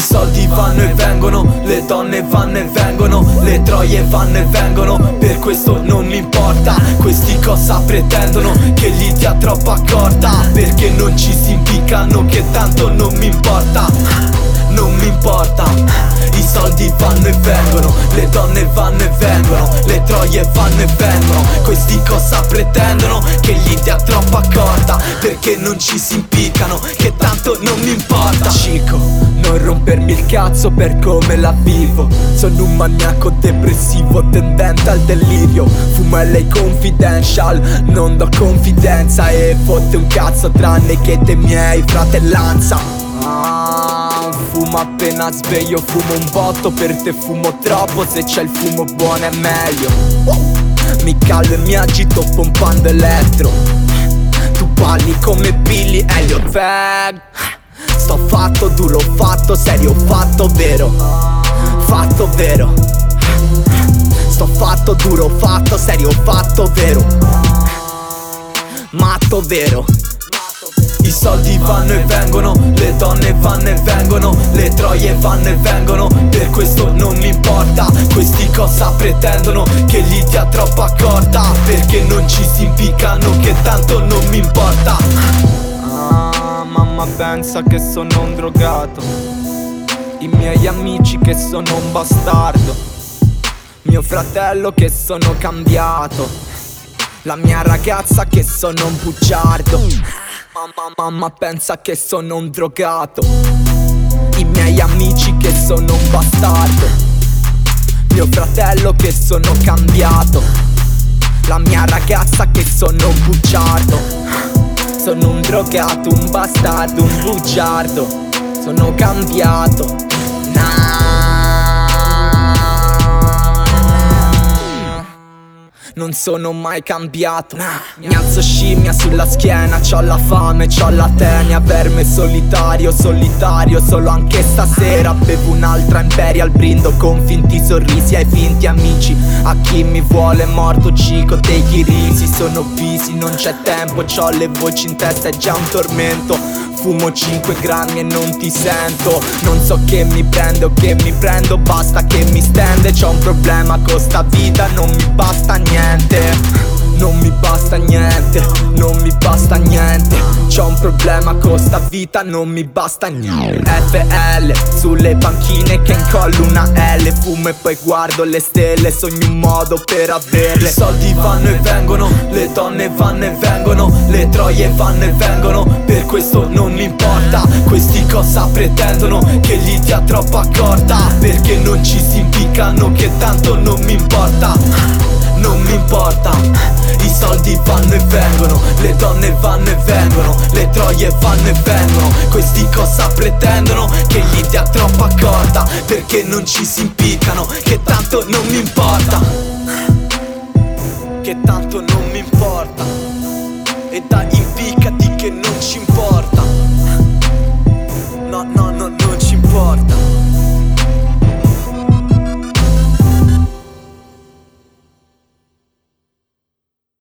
soldi vanno e vengono, le donne vanno e vengono, le troie vanno e vengono, per questo non mi importa. Questi cosa pretendono? Che gli dia troppa corda, perché non ci si impiccano, che tanto non mi importa non mi importa I soldi vanno e vengono, le donne vanno e vengono Le troie vanno e vengono, questi cosa pretendono? Che gli dia troppa corda, perché non ci si impiccano Che tanto non mi importa rompermi il cazzo per come la vivo. Sono un maniaco depressivo tendente al delirio. Fumo LA confidential, non do confidenza. E fotte un cazzo tranne che dei miei fratellanza. Ah fumo appena sveglio Fumo un botto, per te fumo troppo Se c'è il fumo buono è meglio. Mi callo e mi agito pompando elettro. Tu balli come Billy Elliot Fag Sto fatto, duro fatto, serio fatto, vero Fatto, vero Sto fatto, duro fatto, serio fatto, vero Matto, vero i soldi vanno e vengono, le donne vanno e vengono, le troie vanno e vengono, per questo non mi importa. Questi cosa pretendono? Che gli dia troppa corda, perché non ci si impiccano, che tanto non mi importa. Mamma pensa che sono un drogato, i miei amici che sono un bastardo, mio fratello che sono cambiato, la mia ragazza che sono un bugiardo. Mamma, mamma pensa che sono un drogato. I miei amici che sono un bastardo. Mio fratello che sono cambiato. La mia ragazza che sono un bugiardo Sono un drogato, un bastardo, un bugiardo. Sono cambiato non sono mai cambiato. Mi alzo scimmia sulla schiena, c'ho la fame, c'ho la tenia. Per me solitario, solitario, solo anche stasera. Bevo un'altra Imperial, brindo con finti sorrisi ai finti amici. A chi mi vuole morto cico dei risi Sono busy, non c'è tempo, c'ho le voci in testa, è già un tormento Fumo 5 grammi e non ti sento. Non so che mi prende o che mi prendo Basta che mi stende. C'ho un problema con sta vita Non mi basta niente non mi basta niente, non mi basta niente. C'ho un problema con sta vita, non mi basta niente. FL, sulle panchine che incollo una L. Fumo e poi guardo le stelle, sogno un modo per averle. I soldi vanno e vengono, le donne vanno e vengono Le troie vanno e vengono, per questo non mi importa Questi cosa pretendono, che gli dia troppa corda Perché non ci si impiccano, che tanto non mi importa non mi importa I soldi vanno e vengono Le donne vanno e vengono Le troie vanno e vengono. Questi cosa pretendono? Che gli dia troppa corda Perché non ci si impiccano Che tanto non mi importa. Che tanto non mi importa. E dai impiccati che non ci importa